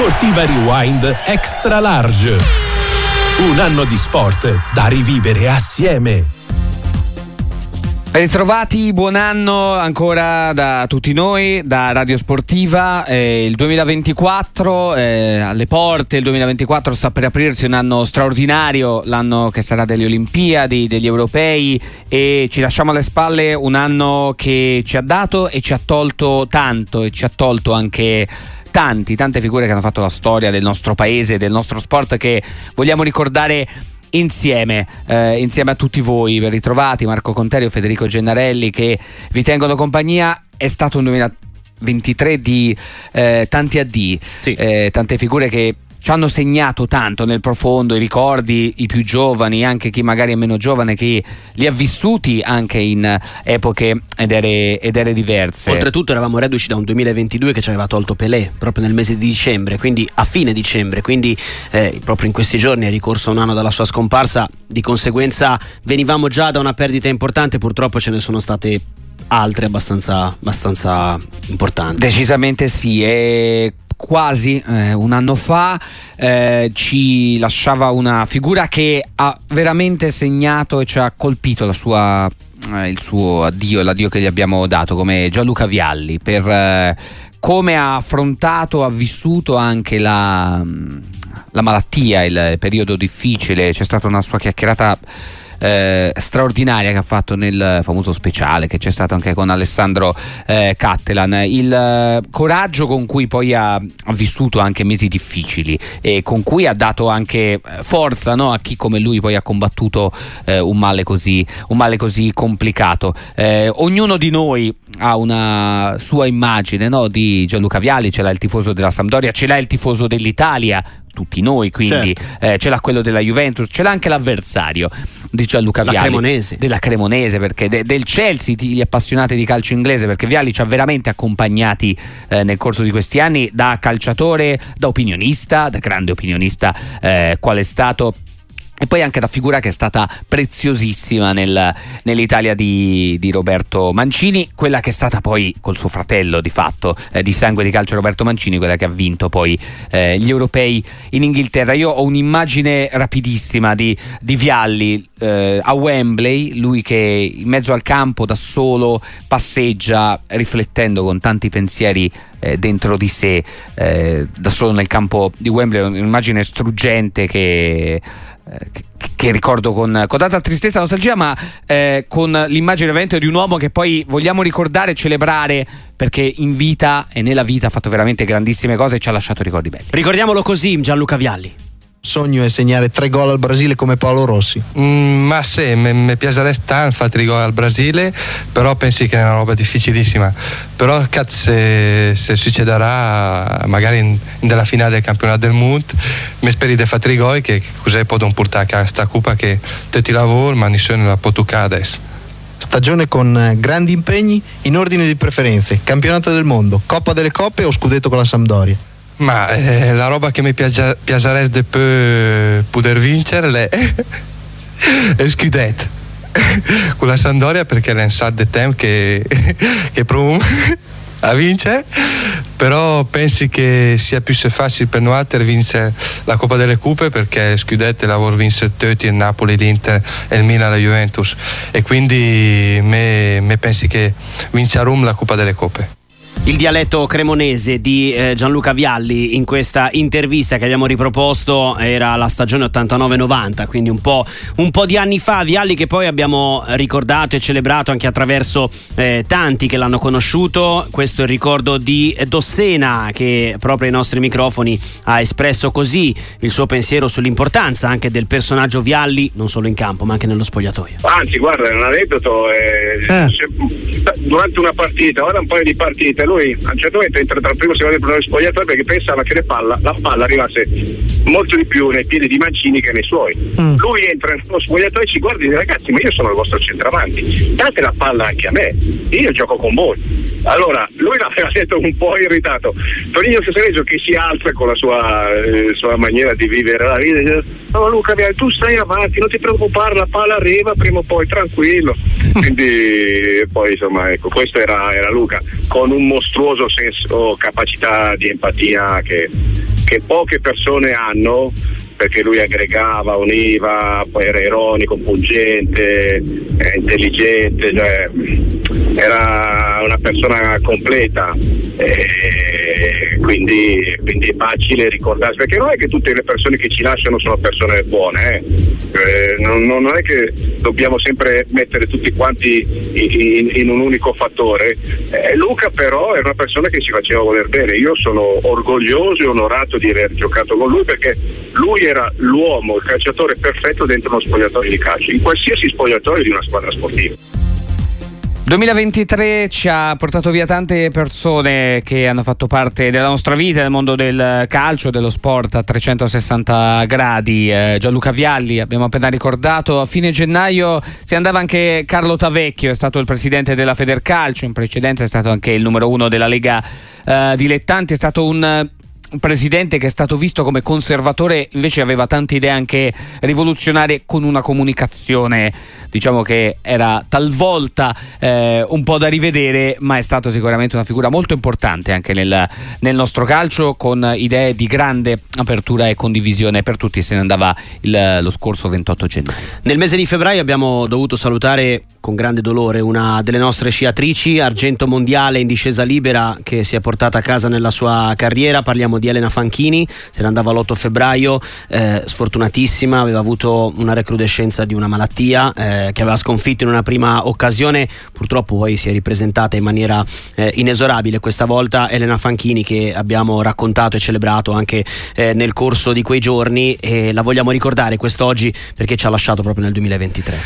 Sportiva Rewind Extra Large. Un anno di sport da rivivere assieme. Ritrovati, buon anno ancora da tutti noi, da Radio Sportiva. Eh, il 2024 eh, alle porte, il 2024 sta per aprirsi un anno straordinario, l'anno che sarà delle Olimpiadi, degli europei e ci lasciamo alle spalle un anno che ci ha dato e ci ha tolto tanto e ci ha tolto anche tanti, tante figure che hanno fatto la storia del nostro paese, del nostro sport che vogliamo ricordare insieme, eh, insieme a tutti voi, ben ritrovati Marco Conterio, Federico Gennarelli che vi tengono compagnia. È stato un 2023 di eh, tanti addii, sì. eh, tante figure che ci hanno segnato tanto nel profondo i ricordi, i più giovani, anche chi magari è meno giovane, che li ha vissuti anche in epoche ed ere, ed ere diverse. Oltretutto eravamo reduci da un 2022 che ci aveva tolto Pelé proprio nel mese di dicembre, quindi a fine dicembre, quindi eh, proprio in questi giorni è ricorso un anno dalla sua scomparsa, di conseguenza venivamo già da una perdita importante, purtroppo ce ne sono state altre abbastanza, abbastanza importanti. Decisamente sì, e quasi eh, un anno fa eh, ci lasciava una figura che ha veramente segnato e ci ha colpito sua, eh, il suo addio, l'addio che gli abbiamo dato come Gianluca Vialli per eh, come ha affrontato, ha vissuto anche la, la malattia, il periodo difficile, c'è stata una sua chiacchierata eh, straordinaria che ha fatto nel famoso speciale che c'è stato anche con Alessandro eh, Cattelan, il eh, coraggio con cui poi ha, ha, vissuto anche mesi difficili e con cui ha dato anche eh, forza no, a chi come lui poi ha combattuto eh, un male, così, un, male così, complicato. Ognuno di noi ha una sua immagine no, di Gianluca Viali, ce l'ha il tifoso della Sampdoria, ce l'ha il tifoso dell'Italia, tutti noi, quindi certo. eh, ce l'ha quello della Juventus, ce l'ha anche l'avversario di Gianluca La Viali. Cremonese. Della Cremonese, perché de, del Chelsea, gli appassionati di calcio inglese, perché Viali ci ha veramente accompagnati eh, nel corso di questi anni da calciatore, da opinionista, da grande opinionista, eh, qual è stato e poi anche da figura che è stata preziosissima nel, nell'Italia di, di, Roberto Mancini, quella che è stata poi col suo fratello di fatto eh, di sangue di calcio Roberto Mancini, quella che ha vinto poi eh, gli europei in Inghilterra. Io ho un'immagine rapidissima di, di Vialli eh, a Wembley, lui che in mezzo al campo da solo passeggia riflettendo con tanti pensieri eh, dentro di sé, eh, da solo nel campo di Wembley, un'immagine struggente che che, che, ricordo con, con, tanta tristezza e nostalgia, ma eh, con l'immagine veramente di un uomo che poi vogliamo ricordare e celebrare perché in vita e nella vita ha fatto veramente grandissime cose e ci ha lasciato ricordi belli. Ricordiamolo così, Gianluca Vialli sogno è segnare tre gol al Brasile come Paolo Rossi? Mm, ma sì, mi piacerebbe tanto fare tre gol al Brasile, però pensi che è una roba difficilissima. Però cazzo, se, se succederà magari in, nella finale del campionato del mondo, mi speri di fare tre gol che così posso portare a questa coppa che tutti lavoro, ma nessuno la può toccare adesso. Stagione con eh, grandi impegni in ordine di preferenze, campionato del mondo, Coppa delle Coppe o scudetto con la Sampdoria? Ma eh, la roba che mi piace, piacerebbe per poter vincere è il scudetto con la Sandoria perché è un sacco di tempo che, che provo a vincere. Però pensi che sia più facile per noi vincere la Coppa delle Cupe perché Scudetto lavora vince tutti il Napoli, l'Inter e il Milan la Juventus. E quindi me, me pensi che vince a Roma la Coppa delle Coppe il dialetto cremonese di eh, Gianluca Vialli in questa intervista che abbiamo riproposto era la stagione 89-90, quindi un po', un po', di anni fa. Vialli che poi abbiamo ricordato e celebrato anche attraverso eh, tanti che l'hanno conosciuto. Questo è il ricordo di Dossena che proprio ai nostri microfoni ha espresso così il suo pensiero sull'importanza anche del personaggio Vialli, non solo in campo ma anche nello spogliatoio. Anzi, guarda, è un aneddoto. Eh, eh. Durante una partita, ora un paio di partite, lui a un certo momento entra tra il primo e il secondo del spogliatoio perché pensava che palla, la palla arrivasse molto di più nei piedi di Mancini che nei suoi. Mm. Lui entra nello spogliatoio e ci guarda e dice ragazzi ma io sono il vostro centravanti, date la palla anche a me, io gioco con voi. Allora lui l'aveva detto un po' irritato. Tonino Cesareggio che si alza con la sua, eh, sua, maniera di vivere la vita dice no Luca tu stai avanti, non ti preoccupare, la palla arriva prima o poi, tranquillo. Quindi poi insomma ecco, questo era, era Luca con un mostruoso senso, capacità di empatia che, che poche persone hanno perché lui aggregava, univa, poi era ironico, pungente, eh, intelligente, cioè, era una persona completa. Quindi, quindi, è facile ricordarsi, perché non è che tutte le persone che ci lasciano sono persone buone, eh. Eh, non, non, è che dobbiamo sempre mettere tutti quanti in, in, in un unico fattore. Eh, Luca però è una persona che ci faceva voler bene, io sono orgoglioso e onorato di aver giocato con lui perché lui era l'uomo, il calciatore perfetto dentro uno spogliatoio di calcio, in qualsiasi spogliatoio di una squadra sportiva. 2023 ci ha portato via tante persone che hanno fatto parte della nostra vita, del mondo del calcio, dello sport a 360 gradi. Eh, Gianluca Vialli, abbiamo appena ricordato, a fine gennaio si andava anche Carlo Tavecchio, è stato il presidente della Federcalcio, in precedenza è stato anche il numero uno della Lega eh, Dilettanti, è stato un un presidente che è stato visto come conservatore invece aveva tante idee anche rivoluzionarie con una comunicazione diciamo che era talvolta eh, un po' da rivedere ma è stato sicuramente una figura molto importante anche nel, nel, nostro calcio con idee di grande apertura e condivisione per tutti se ne andava il, lo scorso 28 gennaio. Nel mese di febbraio abbiamo dovuto salutare con grande dolore una delle nostre sciatrici argento mondiale in discesa libera che si è portata a casa nella sua carriera. Parliamo di Elena Fanchini, se ne andava l'8 febbraio, eh, sfortunatissima, aveva avuto una recrudescenza di una malattia eh, che aveva sconfitto in una prima occasione, purtroppo poi si è ripresentata in maniera eh, inesorabile questa volta Elena Fanchini che abbiamo raccontato e celebrato anche eh, nel corso di quei giorni e la vogliamo ricordare quest'oggi perché ci ha lasciato proprio nel 2023.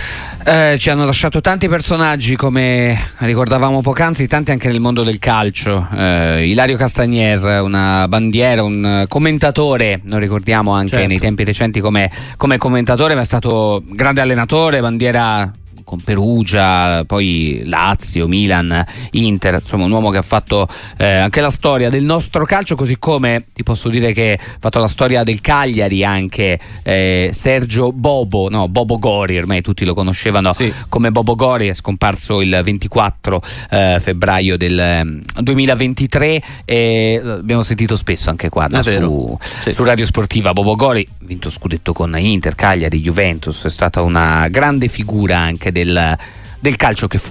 Eh, ci hanno lasciato tanti personaggi come ricordavamo poc'anzi, tanti anche nel mondo del calcio. Eh, Ilario Castagnier, una bandiera era un eh, commentatore, lo ricordiamo anche certo. nei tempi recenti come, come commentatore, ma è stato grande allenatore, bandiera con Perugia, poi Lazio, Milan, Inter, insomma un uomo che ha fatto eh, anche la storia del nostro calcio, così come ti posso dire che ha fatto la storia del Cagliari anche eh, Sergio Bobo, no, Bobo Gori, ormai tutti lo conoscevano sì. come Bobo Gori, è scomparso il 24 eh, febbraio del 2023 mm, e abbiamo sentito spesso anche qua no, su, sì. su, Radio Sportiva Bobo Gori, vinto scudetto con Inter, Cagliari, Juventus, è stata una grande figura anche del, del calcio che fu.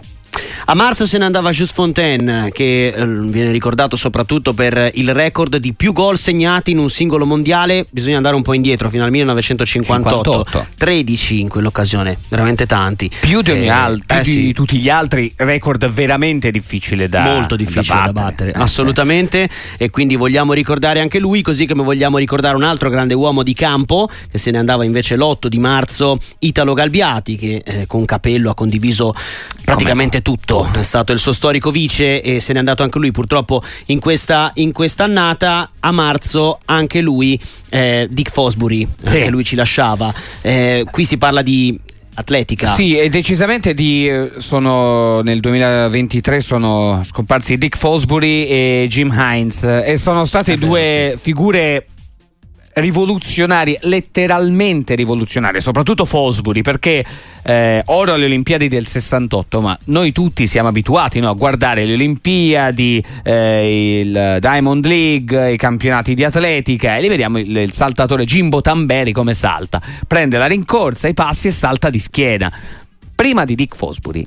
A marzo se ne andava Just Fontaine, che eh, viene ricordato soprattutto per il record di più gol segnati in un singolo mondiale. Bisogna andare un po' indietro, fino al 1958. 58. 13 in quell'occasione, veramente tanti. Più di, ogni eh, altro, eh, sì. di tutti gli altri, record veramente difficile da Molto difficile da battere, da battere. Eh, assolutamente. Sì. E quindi vogliamo ricordare anche lui, così come vogliamo ricordare un altro grande uomo di campo, che se ne andava invece l'8 di marzo, Italo Galbiati, che eh, con Capello ha condiviso praticamente tutto. È stato il suo storico vice e se n'è andato anche lui purtroppo in questa in quest'annata. A marzo anche lui, eh, Dick Fosbury, sì. anche lui ci lasciava. Eh, qui si parla di atletica. Sì, e decisamente di, eh, sono, nel 2023 sono scomparsi Dick Fosbury e Jim Hines e sono state due sì. figure rivoluzionarie, letteralmente rivoluzionarie, soprattutto Fosbury, perché eh, oro alle Olimpiadi del 68, ma noi tutti siamo abituati no, a guardare le Olimpiadi, eh, il Diamond League, i campionati di atletica e li vediamo il, il saltatore Jimbo Tamberi come salta, prende la rincorsa, i passi e salta di schiena. Prima di Dick Fosbury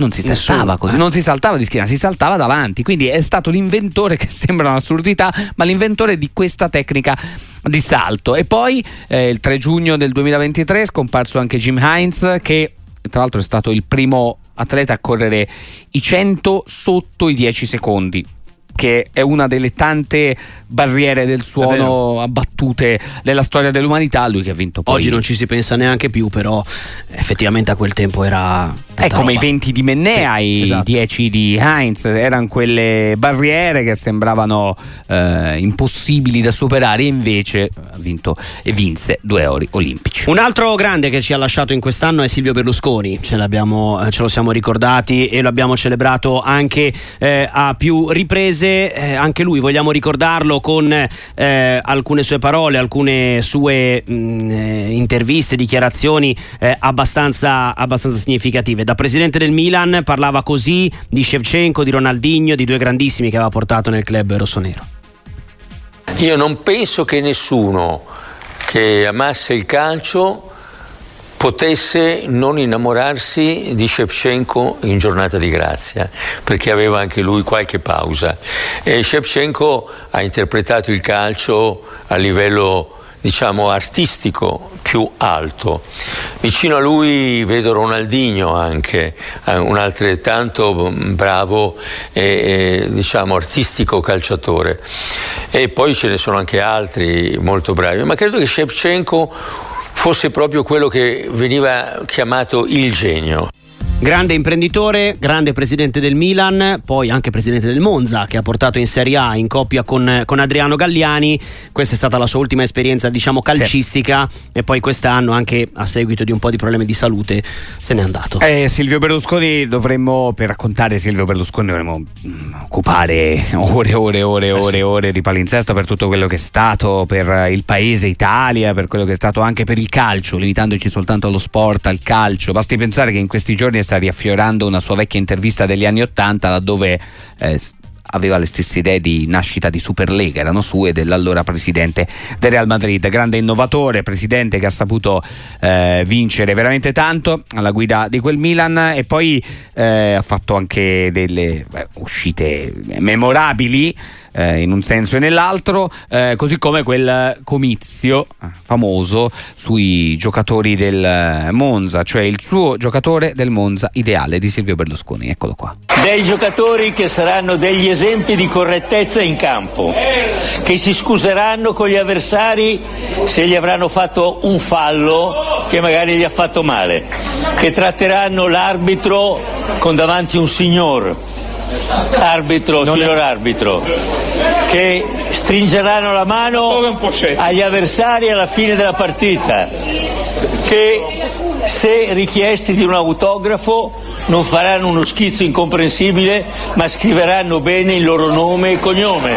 non si saltava così, non si saltava di schiena, si saltava davanti. Quindi è stato l'inventore che sembra un'assurdità, ma l'inventore di questa tecnica di salto. E poi eh, il 3 giugno del 2023 è scomparso anche Jim Hines che tra l'altro è stato il primo atleta a correre i 100 sotto i 10 secondi che è una delle tante barriere del suono abbattute nella storia dell'umanità, lui che ha vinto poi. Oggi non ci si pensa neanche più, però effettivamente a quel tempo era è come roba. i 20 di Mennea, sì, i esatto. 10 di Heinz, erano quelle barriere che sembravano eh, impossibili da superare, e invece ha vinto e vinse due ori olimpici. Un altro grande che ci ha lasciato in quest'anno è Silvio Berlusconi, ce, eh, ce lo siamo ricordati e lo abbiamo celebrato anche eh, a più riprese, eh, anche lui vogliamo ricordarlo con eh, alcune sue parole, alcune sue mh, mm, eh, interviste, dichiarazioni abbastanza, abbastanza significative da presidente del Milan parlava così di Shevchenko, di Ronaldinho, di due grandissimi che aveva portato nel club rossonero. Io non penso che nessuno che amasse il calcio potesse non innamorarsi di Shevchenko in giornata di grazia, perché aveva anche lui qualche pausa. E Shevchenko ha interpretato il calcio a livello diciamo artistico più alto. Vicino a lui vedo Ronaldinho anche, eh, un altrettanto bravo e, e diciamo artistico calciatore. E poi ce ne sono anche altri molto bravi, ma credo che Shevchenko fosse proprio quello che veniva chiamato il genio. Grande imprenditore, grande presidente del Milan, poi anche presidente del Monza che ha portato in Serie A in coppia con, con Adriano Galliani. Questa è stata la sua ultima esperienza, diciamo, calcistica sì. e poi quest'anno anche a seguito di un po' di problemi di salute se n'è andato. Eh, Silvio Berlusconi dovremmo, per raccontare Silvio Berlusconi dovremmo mm, occupare ore ore, ore, e ore, eh sì. ore di palinsesto per tutto quello che è stato per il paese Italia, per quello che è stato anche per il calcio, limitandoci soltanto allo sport, al calcio. Basti pensare che in questi giorni è sta riaffiorando una sua vecchia intervista degli anni Ottanta laddove eh, aveva le stesse idee di nascita di Superlega, erano sue dell'allora presidente del Real Madrid, grande innovatore, presidente che ha saputo eh, vincere veramente tanto alla guida di quel Milan e poi eh, ha fatto anche delle beh, uscite memorabili eh, in un senso e nell'altro, eh, così come quel comizio eh, famoso sui giocatori del Monza, cioè il suo giocatore del Monza ideale di Silvio Berlusconi. Eccolo qua. Dei giocatori che saranno degli esempi di correttezza in campo, che si scuseranno con gli avversari se gli avranno fatto un fallo che magari gli ha fatto male, che tratteranno l'arbitro con davanti un signor arbitro, non signor è... arbitro, che stringeranno la mano agli avversari alla fine della partita, che se richiesti di un autografo non faranno uno schizzo incomprensibile, ma scriveranno bene il loro nome e cognome,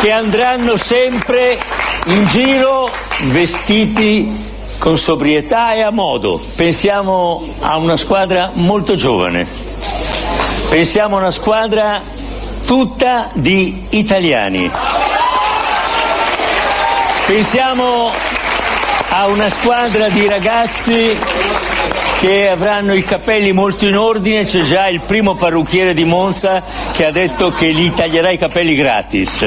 che andranno sempre in giro vestiti con sobrietà e a modo. Pensiamo a una squadra molto giovane Pensiamo a una squadra tutta di italiani. Pensiamo a una squadra di ragazzi che avranno i capelli molto in ordine, c'è già il primo parrucchiere di Monza che ha detto che gli taglierà i capelli gratis,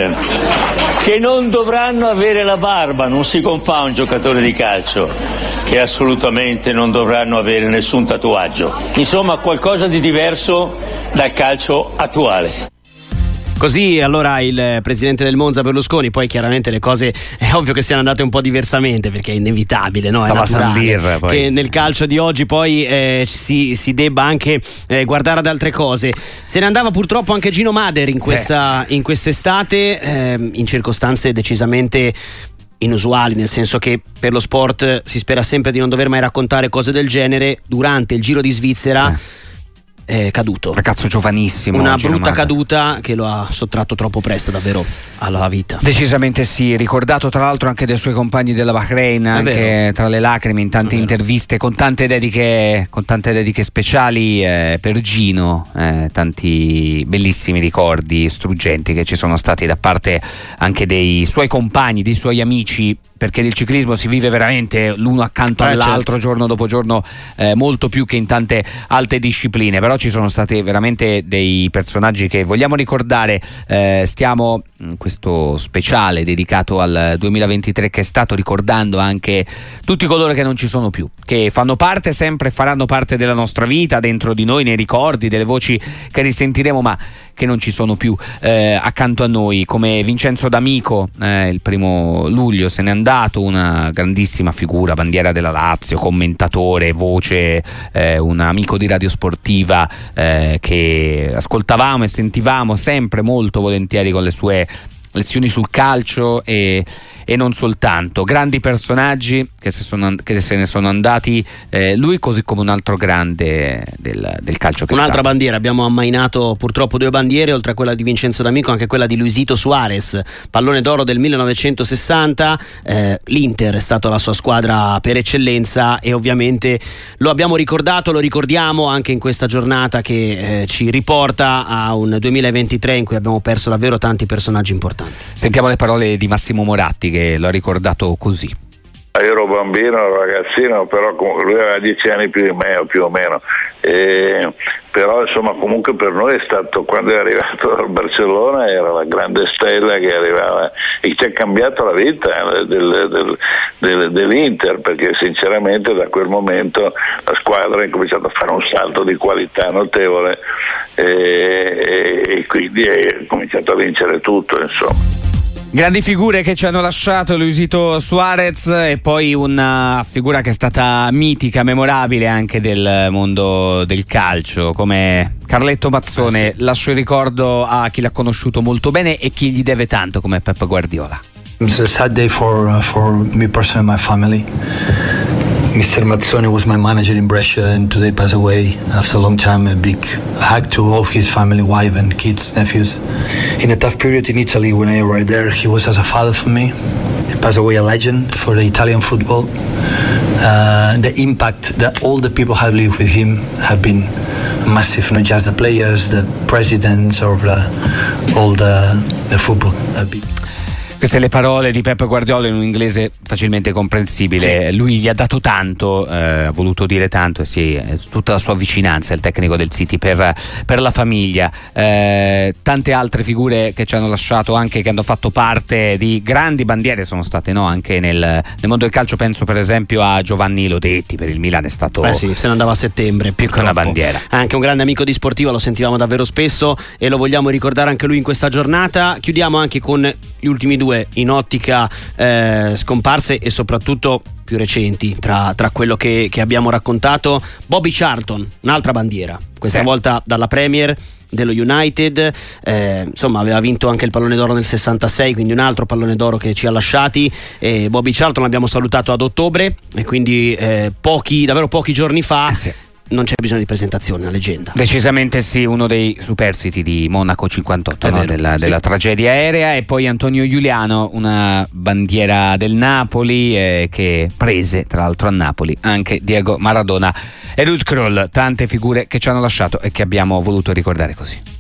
che non dovranno avere la barba, non si confà un giocatore di calcio, che assolutamente non dovranno avere nessun tatuaggio. Insomma qualcosa di diverso dal calcio attuale. Così allora il presidente del Monza Berlusconi, poi chiaramente le cose è ovvio che siano andate un po' diversamente perché è inevitabile, no? È naturale che nel calcio di oggi poi eh, si, si, debba anche eh, guardare ad altre cose. Se ne andava purtroppo anche Gino Mader in, questa, in quest'estate, eh, in circostanze decisamente inusuali, nel senso che per lo sport si spera sempre di non dover mai raccontare cose del genere. Durante il Giro di Svizzera. Sì è caduto. Ragazzo giovanissimo. Una brutta caduta che lo ha sottratto troppo presto davvero alla vita. Decisamente sì, ricordato tra l'altro anche dei suoi compagni della Bahrain, anche tra le lacrime in tante interviste con tante dediche, con tante dediche speciali eh, per Gino, eh, tanti bellissimi ricordi struggenti che ci sono stati da parte anche dei suoi compagni, dei suoi amici perché del ciclismo si vive veramente l'uno accanto eh, all'altro certo. giorno dopo giorno eh, molto più che in tante altre discipline però ci sono stati veramente dei personaggi che vogliamo ricordare. Eh, stiamo in questo speciale dedicato al 2023 che è stato ricordando anche tutti coloro che non ci sono più che fanno parte sempre faranno parte della nostra vita dentro di noi nei ricordi delle voci che risentiremo ma che non ci sono più eh, accanto a noi, come Vincenzo D'Amico, eh, il primo luglio se n'è andato, una grandissima figura, bandiera della Lazio, commentatore, voce, eh, un amico di Radio Sportiva eh, che ascoltavamo e sentivamo sempre molto volentieri con le sue lezioni sul calcio e e non soltanto. Grandi personaggi che se, sono, che se ne sono andati, eh, lui così come un altro grande del, del calcio che Un'altra sta. bandiera, abbiamo ammainato purtroppo due bandiere, oltre a quella di Vincenzo D'Amico, anche quella di Luisito Suarez, pallone d'oro del 1960. Eh, L'Inter è stata la sua squadra per eccellenza e ovviamente lo abbiamo ricordato, lo ricordiamo anche in questa giornata che eh, ci riporta a un 2023 in cui abbiamo perso davvero tanti personaggi importanti. Sentiamo le parole di Massimo Moratti che lo ha ricordato così. Io ero bambino, ragazzino, però lui aveva dieci anni più di me, più o meno. E, però insomma comunque per noi è stato, quando è arrivato dal Barcellona era la grande stella che arrivava e che ha cambiato la vita eh, del, del, del, dell'Inter perché sinceramente da quel momento la squadra ha incominciato a fare un salto di qualità notevole e, e, e quindi ha cominciato a vincere tutto insomma. Grandi figure che ci hanno lasciato Luisito Suarez e poi una figura che è stata mitica, memorabile anche del mondo del calcio, come Carletto Mazzone. Eh sì. Lascio il ricordo a chi l'ha conosciuto molto bene e chi gli deve tanto come Pep Guardiola. It's a sad day for, uh, for me personally and my family. Mr. Mazzoni was my manager in Brescia and today passed away after a long time. A big hug to all his family, wife and kids, nephews. In a tough period in Italy when I arrived there, he was as a father for me. He passed away a legend for the Italian football. Uh, the impact that all the people have lived with him have been massive, not just the players, the presidents of the, all the, the football. Queste le parole di Pep Guardiola in un inglese facilmente comprensibile. Sì. Lui gli ha dato tanto, eh, ha voluto dire tanto, sì, tutta la sua vicinanza, il tecnico del City per, per la famiglia. Eh, tante altre figure che ci hanno lasciato, anche che hanno fatto parte di grandi bandiere, sono state no? anche nel, nel, mondo del calcio. Penso per esempio a Giovanni Lodetti per il Milan, è stato. Eh sì, se ne andava a settembre. Più che una bandiera. Anche un grande amico di sportiva, lo sentivamo davvero spesso e lo vogliamo ricordare anche lui in questa giornata. Chiudiamo anche con gli ultimi due in ottica eh, scomparse e soprattutto più recenti tra, tra quello che, che, abbiamo raccontato. Bobby Charlton, un'altra bandiera, questa eh. volta dalla Premier dello United, eh, insomma aveva vinto anche il pallone d'oro nel 66, quindi un altro pallone d'oro che ci ha lasciati. E Bobby Charlton l'abbiamo salutato ad ottobre e quindi eh, pochi, davvero pochi giorni fa. Eh sì non c'è bisogno di presentazione, una leggenda. Decisamente sì, uno dei superstiti di Monaco 58, no? della, sì. della, tragedia aerea e poi Antonio Giuliano, una bandiera del Napoli eh, che prese tra l'altro a Napoli anche Diego Maradona e Ruth Kroll, tante figure che ci hanno lasciato e che abbiamo voluto ricordare così.